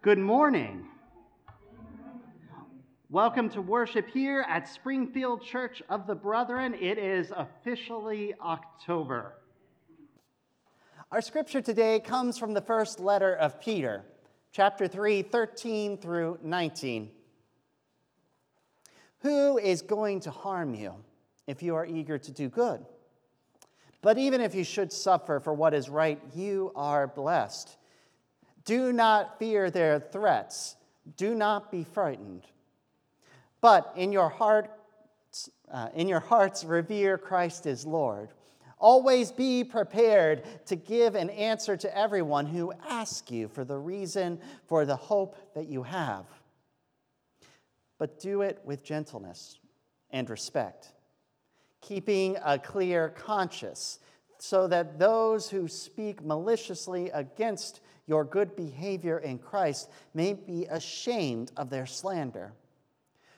Good morning. Welcome to worship here at Springfield Church of the Brethren. It is officially October. Our scripture today comes from the first letter of Peter, chapter 3, 13 through 19. Who is going to harm you if you are eager to do good? But even if you should suffer for what is right, you are blessed. Do not fear their threats, do not be frightened. But in your heart, uh, in your hearts, revere Christ as Lord. Always be prepared to give an answer to everyone who asks you for the reason for the hope that you have. But do it with gentleness and respect, keeping a clear conscience, so that those who speak maliciously against your good behavior in Christ may be ashamed of their slander.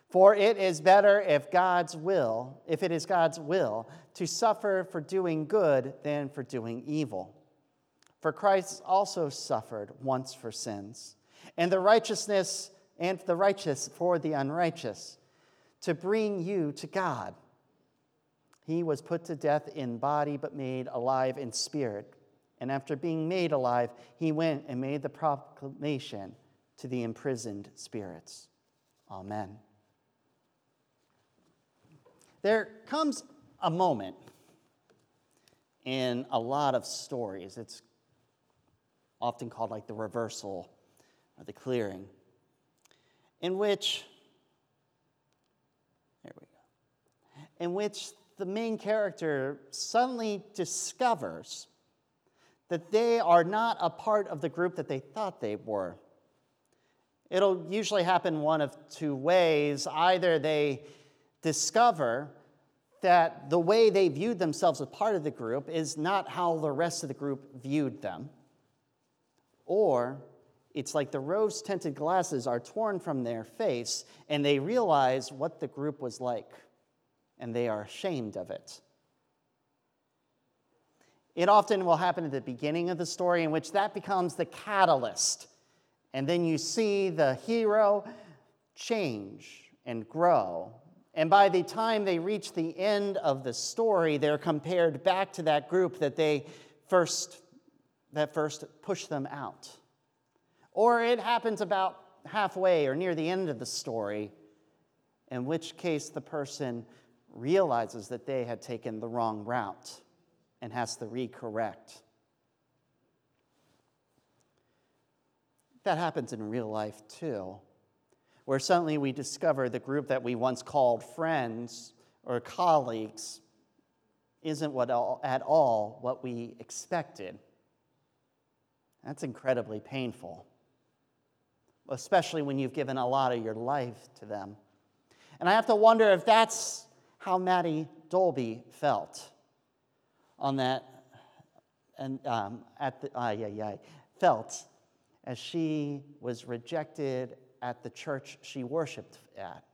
For it is better if God's will, if it is God's will, to suffer for doing good than for doing evil. For Christ also suffered once for sins, and the righteousness and the righteous for the unrighteous, to bring you to God. He was put to death in body, but made alive in spirit. And after being made alive, he went and made the proclamation to the imprisoned spirits. Amen. There comes a moment in a lot of stories, it's often called like the reversal or the clearing, in which, there we go, in which the main character suddenly discovers that they are not a part of the group that they thought they were. It'll usually happen one of two ways. Either they discover that the way they viewed themselves as part of the group is not how the rest of the group viewed them. Or it's like the rose tinted glasses are torn from their face and they realize what the group was like and they are ashamed of it. It often will happen at the beginning of the story, in which that becomes the catalyst. And then you see the hero change and grow and by the time they reach the end of the story, they're compared back to that group that they first that first pushed them out. Or it happens about halfway or near the end of the story, in which case the person realizes that they had taken the wrong route and has to recorrect. That happens in real life too where suddenly we discover the group that we once called friends or colleagues isn't what all, at all what we expected. That's incredibly painful, especially when you've given a lot of your life to them. And I have to wonder if that's how Mattie Dolby felt on that, and um, at the, uh, yeah, yeah, felt as she was rejected at the church she worshiped at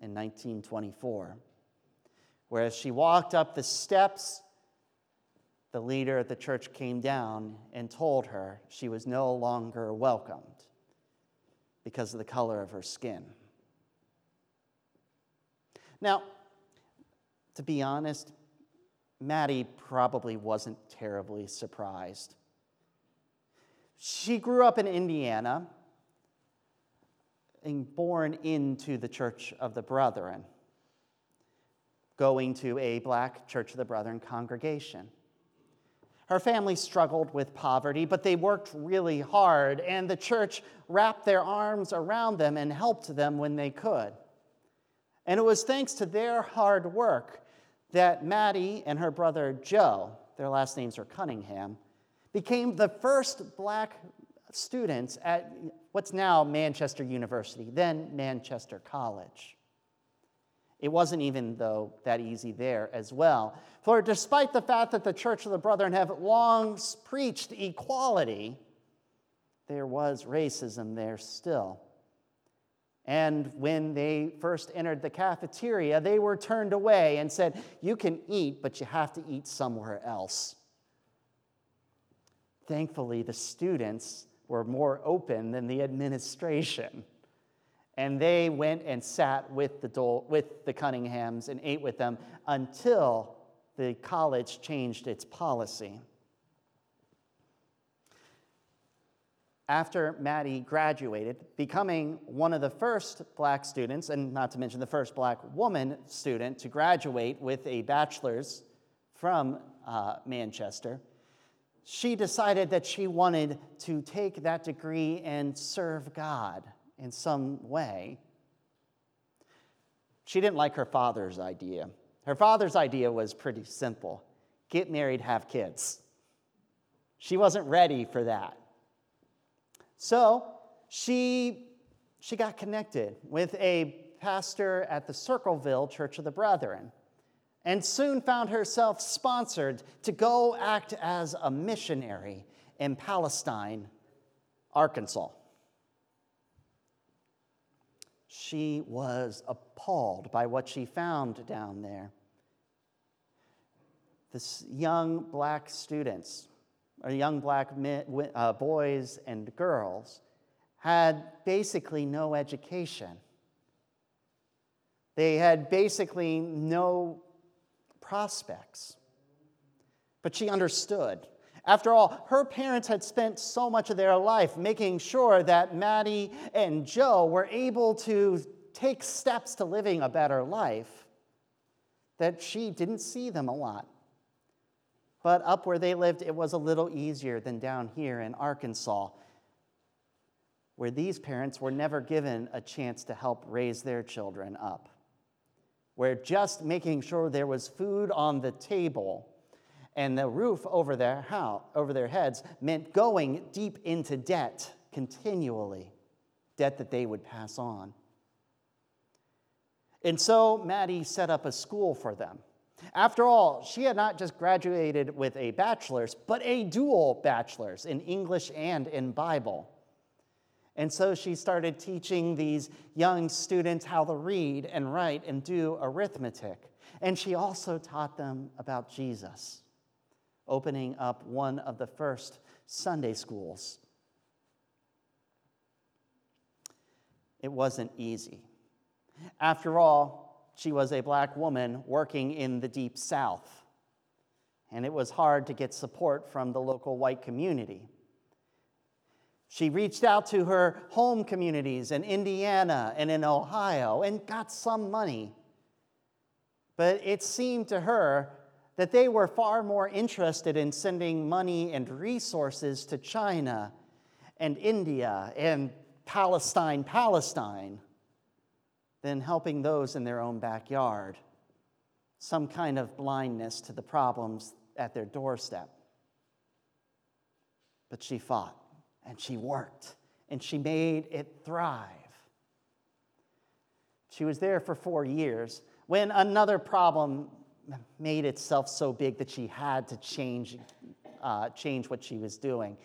in 1924. Whereas she walked up the steps, the leader at the church came down and told her she was no longer welcomed because of the color of her skin. Now, to be honest, Mattie probably wasn't terribly surprised. She grew up in Indiana and born into the Church of the Brethren, going to a black Church of the Brethren congregation. Her family struggled with poverty, but they worked really hard, and the church wrapped their arms around them and helped them when they could. And it was thanks to their hard work that Mattie and her brother Joe, their last names are Cunningham, became the first black students at what's now Manchester University, then Manchester College. It wasn't even, though, that easy there as well. For despite the fact that the Church of the Brethren have long preached equality, there was racism there still. And when they first entered the cafeteria, they were turned away and said, You can eat, but you have to eat somewhere else. Thankfully, the students were more open than the administration. And they went and sat with the, Dole, with the Cunninghams and ate with them until the college changed its policy. After Mattie graduated, becoming one of the first black students, and not to mention the first black woman student to graduate with a bachelor's from uh, Manchester, she decided that she wanted to take that degree and serve God in some way. She didn't like her father's idea. Her father's idea was pretty simple get married, have kids. She wasn't ready for that. So she, she got connected with a pastor at the Circleville Church of the Brethren and soon found herself sponsored to go act as a missionary in Palestine, Arkansas. She was appalled by what she found down there. This young black students, young black men, uh, boys and girls, had basically no education. They had basically no prospects. But she understood. After all, her parents had spent so much of their life making sure that Mattie and Joe were able to take steps to living a better life that she didn't see them a lot. But up where they lived, it was a little easier than down here in Arkansas, where these parents were never given a chance to help raise their children up where just making sure there was food on the table and the roof over their house, over their heads meant going deep into debt continually, debt that they would pass on. And so Mattie set up a school for them. After all, she had not just graduated with a bachelor's, but a dual bachelor's in English and in Bible. And so she started teaching these young students how to read and write and do arithmetic. And she also taught them about Jesus, opening up one of the first Sunday schools. It wasn't easy. After all, she was a black woman working in the deep south, and it was hard to get support from the local white community. She reached out to her home communities in Indiana and in Ohio and got some money. But it seemed to her that they were far more interested in sending money and resources to China and India and Palestine, Palestine, than helping those in their own backyard. Some kind of blindness to the problems at their doorstep. But she fought and she worked and she made it thrive. She was there for four years when another problem made itself so big that she had to change, uh, change what she was doing.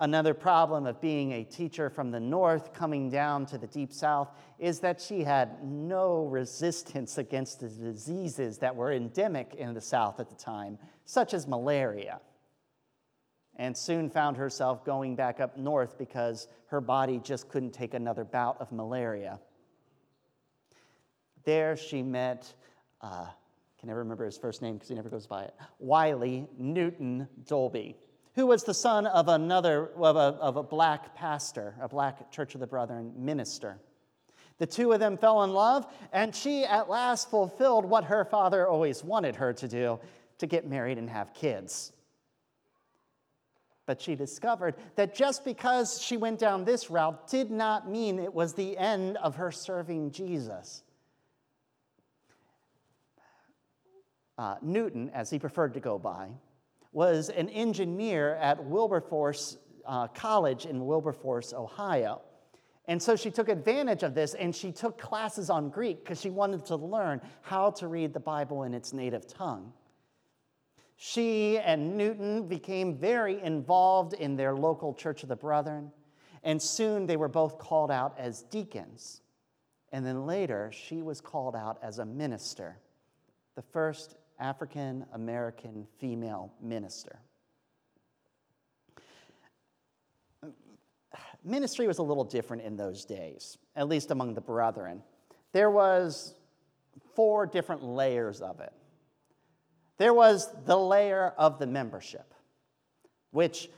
Another problem of being a teacher from the north coming down to the deep south is that she had no resistance against the diseases that were endemic in the south at the time, such as malaria and soon found herself going back up north because her body just couldn't take another bout of malaria. There she met, uh, can never remember his first name because he never goes by it, Wiley Newton Dolby, who was the son of another, of a, of a black pastor, a black Church of the Brethren minister. The two of them fell in love, and she at last fulfilled what her father always wanted her to do to get married and have kids. But she discovered that just because she went down this route did not mean it was the end of her serving Jesus. Uh, Newton, as he preferred to go by, was an engineer at Wilberforce uh, College in Wilberforce, Ohio. And so she took advantage of this and she took classes on Greek because she wanted to learn how to read the Bible in its native tongue. She and Newton became very involved in their local Church of the Brethren, and soon they were both called out as deacons. And then later, she was called out as a minister, the first African American female minister. ministry was a little different in those days, at least among the brethren. There was four different layers of it. There was the layer of the membership, which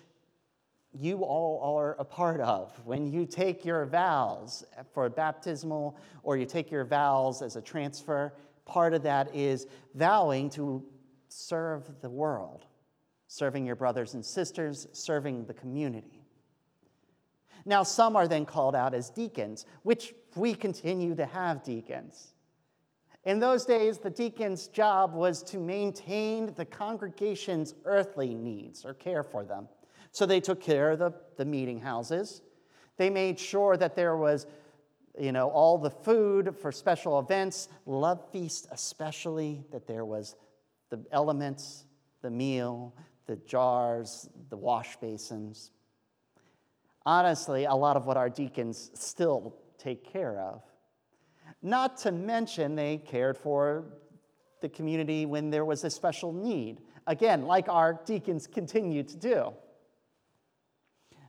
you all are a part of. When you take your vows for baptismal or you take your vows as a transfer, part of that is vowing to serve the world, serving your brothers and sisters, serving the community. Now, some are then called out as deacons, which we continue to have deacons. In those days, the deacon's job was to maintain the congregation's earthly needs or care for them. So they took care of the, the meeting houses. They made sure that there was, you know, all the food for special events, love feast especially, that there was the elements, the meal, the jars, the wash basins. Honestly, a lot of what our deacons still take care of. Not to mention, they cared for the community when there was a special need. Again, like our deacons continue to do.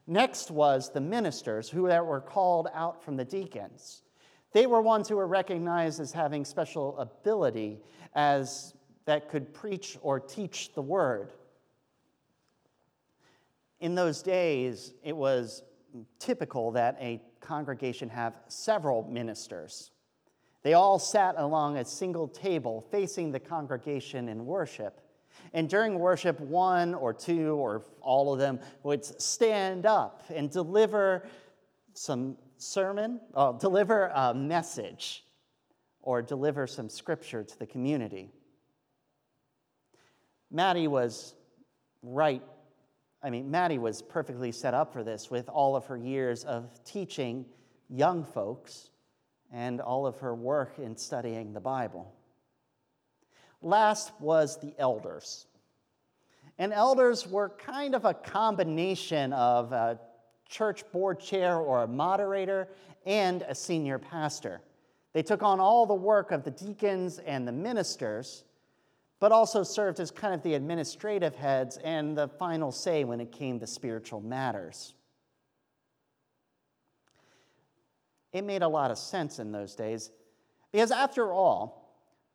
Next was the ministers who were called out from the deacons. They were ones who were recognized as having special ability as that could preach or teach the word. In those days, it was typical that a congregation have several ministers. They all sat along a single table facing the congregation in worship. And during worship, one or two or all of them would stand up and deliver some sermon, uh, deliver a message, or deliver some scripture to the community. Mattie was right. I mean, Mattie was perfectly set up for this with all of her years of teaching young folks and all of her work in studying the Bible. Last was the elders. And elders were kind of a combination of a church board chair or a moderator and a senior pastor. They took on all the work of the deacons and the ministers, but also served as kind of the administrative heads and the final say when it came to spiritual matters. It made a lot of sense in those days because, after all,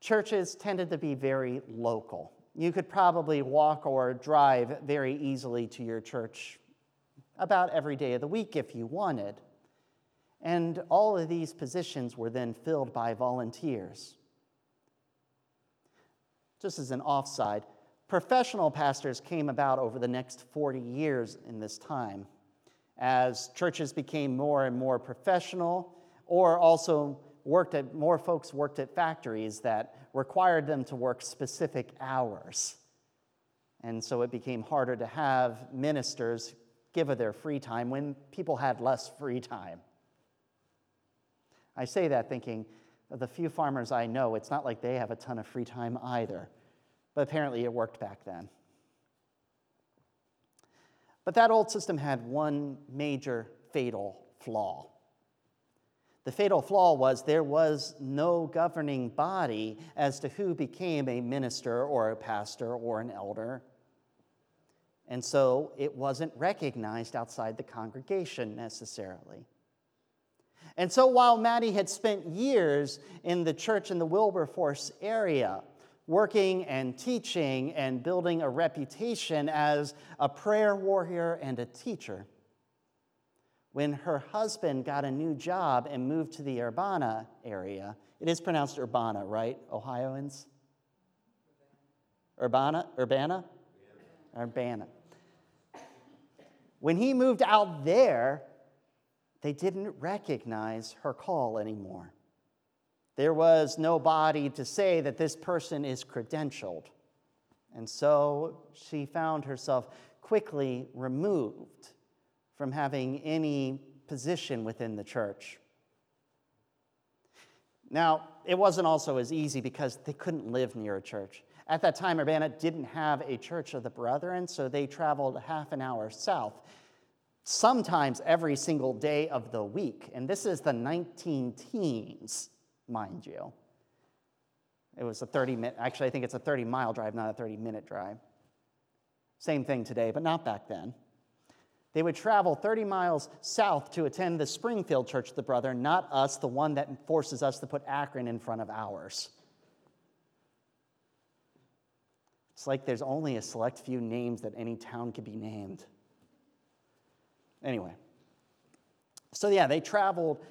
churches tended to be very local. You could probably walk or drive very easily to your church about every day of the week if you wanted. And all of these positions were then filled by volunteers. Just as an offside, professional pastors came about over the next 40 years in this time as churches became more and more professional, or also worked at more folks worked at factories that required them to work specific hours. And so it became harder to have ministers give of their free time when people had less free time. I say that thinking of the few farmers I know, it's not like they have a ton of free time either. But apparently it worked back then. But that old system had one major fatal flaw. The fatal flaw was there was no governing body as to who became a minister or a pastor or an elder. And so it wasn't recognized outside the congregation necessarily. And so while Mattie had spent years in the church in the Wilberforce area, working and teaching and building a reputation as a prayer warrior and a teacher. When her husband got a new job and moved to the Urbana area, it is pronounced Urbana, right, Ohioans? Urbana? Urbana? Urbana. When he moved out there, they didn't recognize her call anymore. There was nobody to say that this person is credentialed. And so she found herself quickly removed from having any position within the church. Now, it wasn't also as easy because they couldn't live near a church. At that time, Urbana didn't have a church of the brethren, so they traveled half an hour south, sometimes every single day of the week. And this is the 19 teens mind you. It was a 30 minute, actually, I think it's a 30 mile drive, not a 30 minute drive. Same thing today, but not back then. They would travel 30 miles south to attend the Springfield Church of the Brother, not us, the one that forces us to put Akron in front of ours. It's like there's only a select few names that any town could be named. Anyway, so yeah, they traveled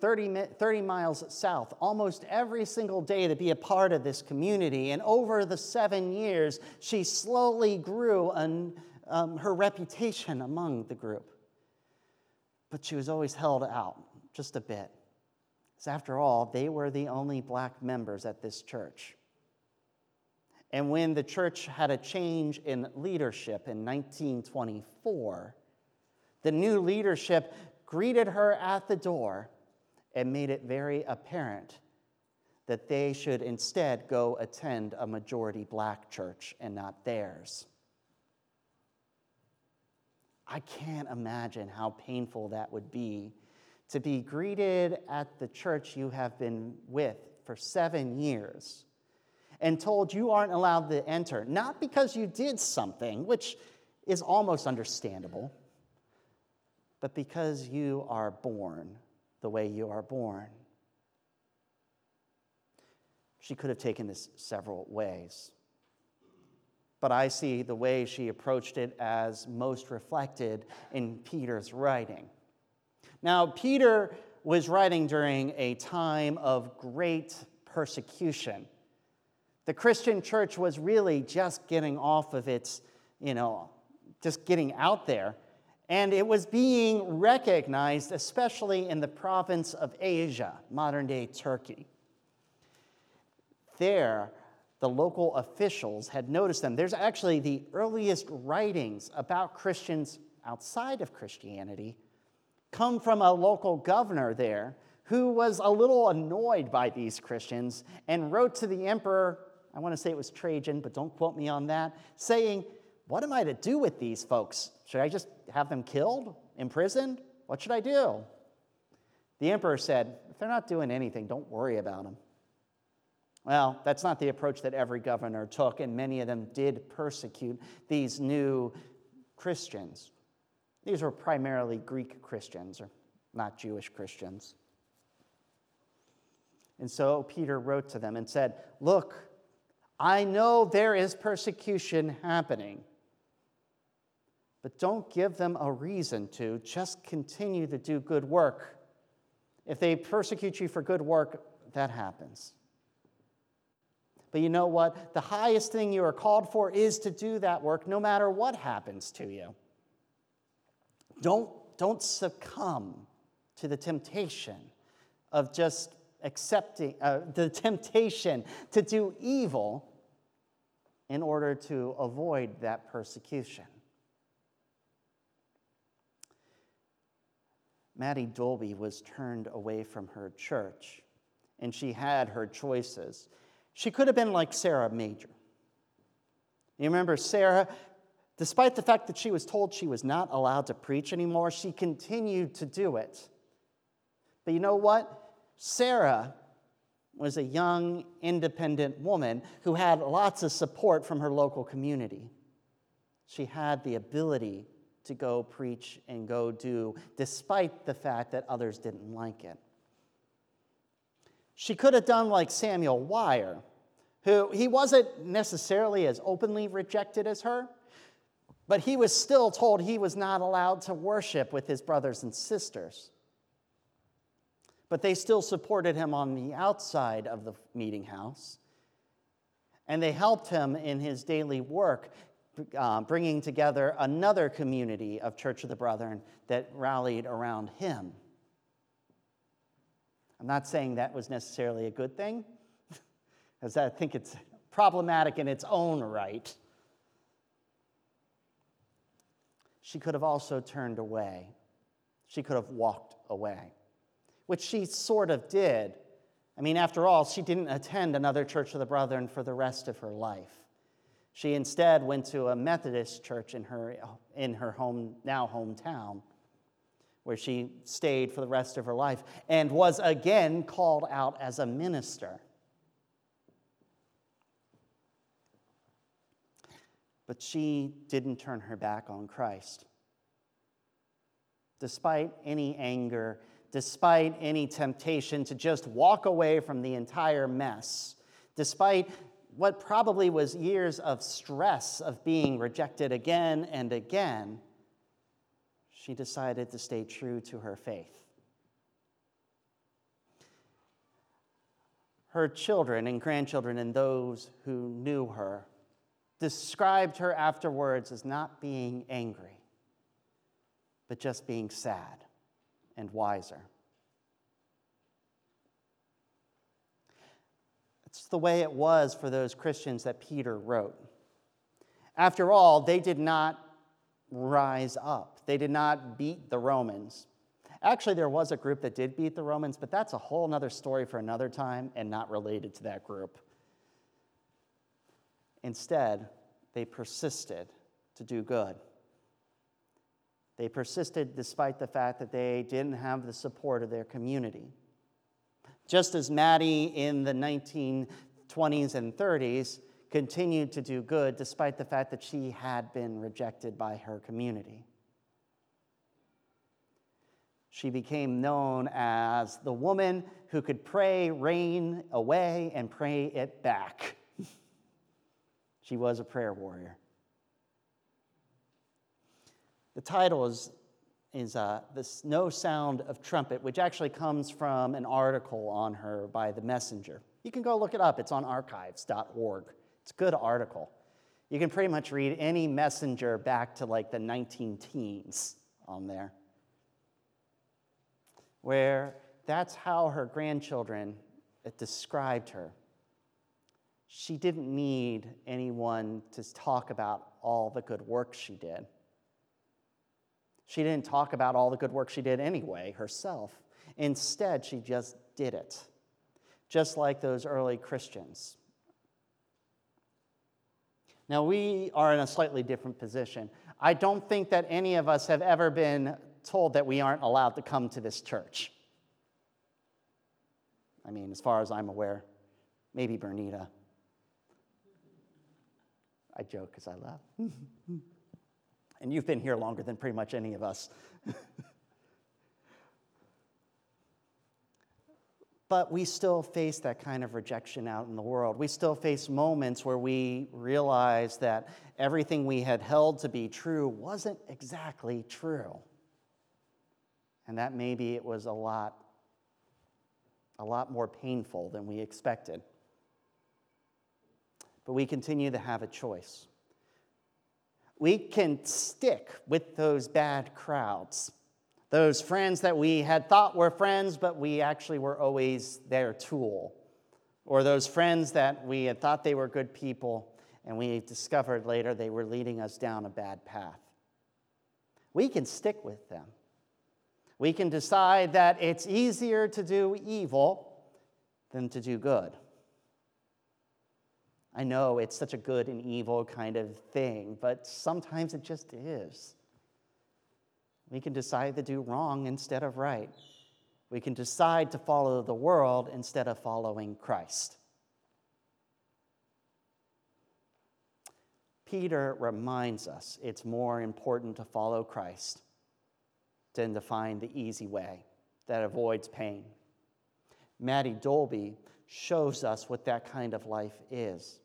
30, 30 miles south almost every single day to be a part of this community. And over the seven years, she slowly grew an, um, her reputation among the group. But she was always held out just a bit. Because after all, they were the only black members at this church. And when the church had a change in leadership in 1924, the new leadership greeted her at the door and made it very apparent that they should instead go attend a majority black church and not theirs. I can't imagine how painful that would be to be greeted at the church you have been with for seven years and told you aren't allowed to enter, not because you did something, which is almost understandable, but because you are born the way you are born. She could have taken this several ways. But I see the way she approached it as most reflected in Peter's writing. Now, Peter was writing during a time of great persecution. The Christian church was really just getting off of its, you know, just getting out there. And it was being recognized, especially in the province of Asia, modern day Turkey. There, the local officials had noticed them. There's actually the earliest writings about Christians outside of Christianity come from a local governor there who was a little annoyed by these Christians and wrote to the emperor, I want to say it was Trajan, but don't quote me on that, saying, What am I to do with these folks? Should I just have them killed, imprisoned? What should I do? The emperor said, If they're not doing anything, don't worry about them. Well, that's not the approach that every governor took, and many of them did persecute these new Christians. These were primarily Greek Christians, or not Jewish Christians. And so Peter wrote to them and said, Look, I know there is persecution happening but don't give them a reason to. Just continue to do good work. If they persecute you for good work, that happens. But you know what? The highest thing you are called for is to do that work no matter what happens to you. Don't, don't succumb to the temptation of just accepting, uh, the temptation to do evil in order to avoid that persecution. Mattie Dolby was turned away from her church, and she had her choices. She could have been like Sarah Major. You remember Sarah, despite the fact that she was told she was not allowed to preach anymore, she continued to do it. But you know what? Sarah was a young, independent woman who had lots of support from her local community. She had the ability to go preach and go do, despite the fact that others didn't like it. She could have done like Samuel Weir, who he wasn't necessarily as openly rejected as her, but he was still told he was not allowed to worship with his brothers and sisters. But they still supported him on the outside of the meeting house. And they helped him in his daily work uh, bringing together another community of Church of the Brethren that rallied around him. I'm not saying that was necessarily a good thing, because I think it's problematic in its own right. She could have also turned away. She could have walked away, which she sort of did. I mean, after all, she didn't attend another Church of the Brethren for the rest of her life. She instead went to a Methodist church in her, in her home, now hometown, where she stayed for the rest of her life and was again called out as a minister. But she didn't turn her back on Christ. despite any anger, despite any temptation to just walk away from the entire mess, despite what probably was years of stress of being rejected again and again, she decided to stay true to her faith. Her children and grandchildren and those who knew her described her afterwards as not being angry, but just being sad and wiser. It's the way it was for those Christians that Peter wrote. After all, they did not rise up, they did not beat the Romans. Actually, there was a group that did beat the Romans, but that's a whole other story for another time and not related to that group. Instead, they persisted to do good. They persisted despite the fact that they didn't have the support of their community. Just as Mattie in the 1920s and 30s continued to do good despite the fact that she had been rejected by her community. She became known as the woman who could pray rain away and pray it back. she was a prayer warrior. The title is is uh, this No Sound of Trumpet, which actually comes from an article on her by The Messenger. You can go look it up, it's on archives.org. It's a good article. You can pretty much read any messenger back to like the 19 teens on there, where that's how her grandchildren described her. She didn't need anyone to talk about all the good work she did. She didn't talk about all the good work she did anyway herself. Instead, she just did it, just like those early Christians. Now, we are in a slightly different position. I don't think that any of us have ever been told that we aren't allowed to come to this church. I mean, as far as I'm aware, maybe Bernita. I joke because I laugh. And you've been here longer than pretty much any of us. but we still face that kind of rejection out in the world. We still face moments where we realize that everything we had held to be true wasn't exactly true. And that maybe it was a lot a lot more painful than we expected. But we continue to have a choice we can stick with those bad crowds, those friends that we had thought were friends, but we actually were always their tool, or those friends that we had thought they were good people, and we discovered later they were leading us down a bad path. We can stick with them. We can decide that it's easier to do evil than to do good. I know it's such a good and evil kind of thing, but sometimes it just is. We can decide to do wrong instead of right. We can decide to follow the world instead of following Christ. Peter reminds us it's more important to follow Christ than to find the easy way that avoids pain. Mattie Dolby shows us what that kind of life is.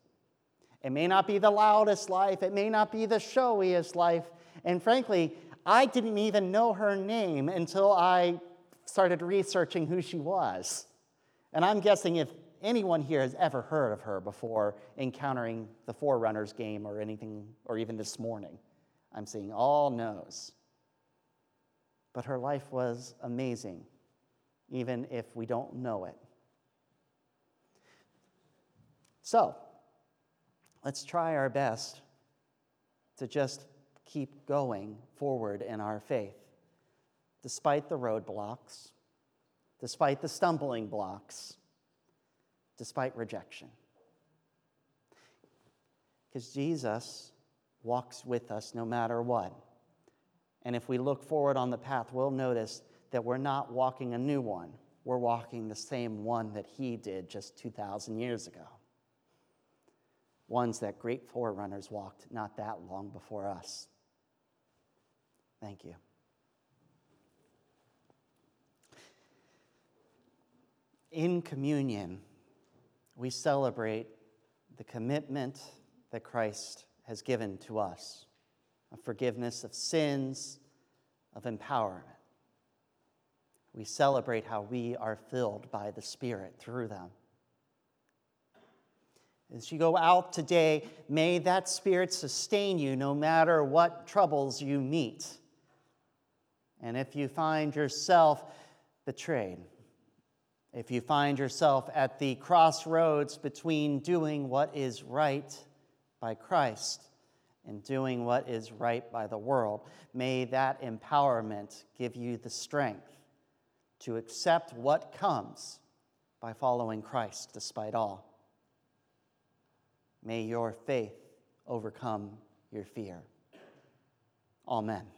It may not be the loudest life, it may not be the showiest life. And frankly, I didn't even know her name until I started researching who she was. And I'm guessing if anyone here has ever heard of her before encountering the Forerunners game or anything, or even this morning, I'm seeing all no's. But her life was amazing, even if we don't know it. So, let's try our best to just keep going forward in our faith, despite the roadblocks, despite the stumbling blocks, despite rejection. Because Jesus walks with us no matter what. And if we look forward on the path, we'll notice that we're not walking a new one. We're walking the same one that he did just 2,000 years ago. Ones that great forerunners walked not that long before us. Thank you. In communion, we celebrate the commitment that Christ has given to us of forgiveness of sins, of empowerment. We celebrate how we are filled by the Spirit through them. As you go out today, may that Spirit sustain you no matter what troubles you meet. And if you find yourself betrayed, if you find yourself at the crossroads between doing what is right by Christ and doing what is right by the world, may that empowerment give you the strength to accept what comes by following Christ despite all. May your faith overcome your fear. Amen.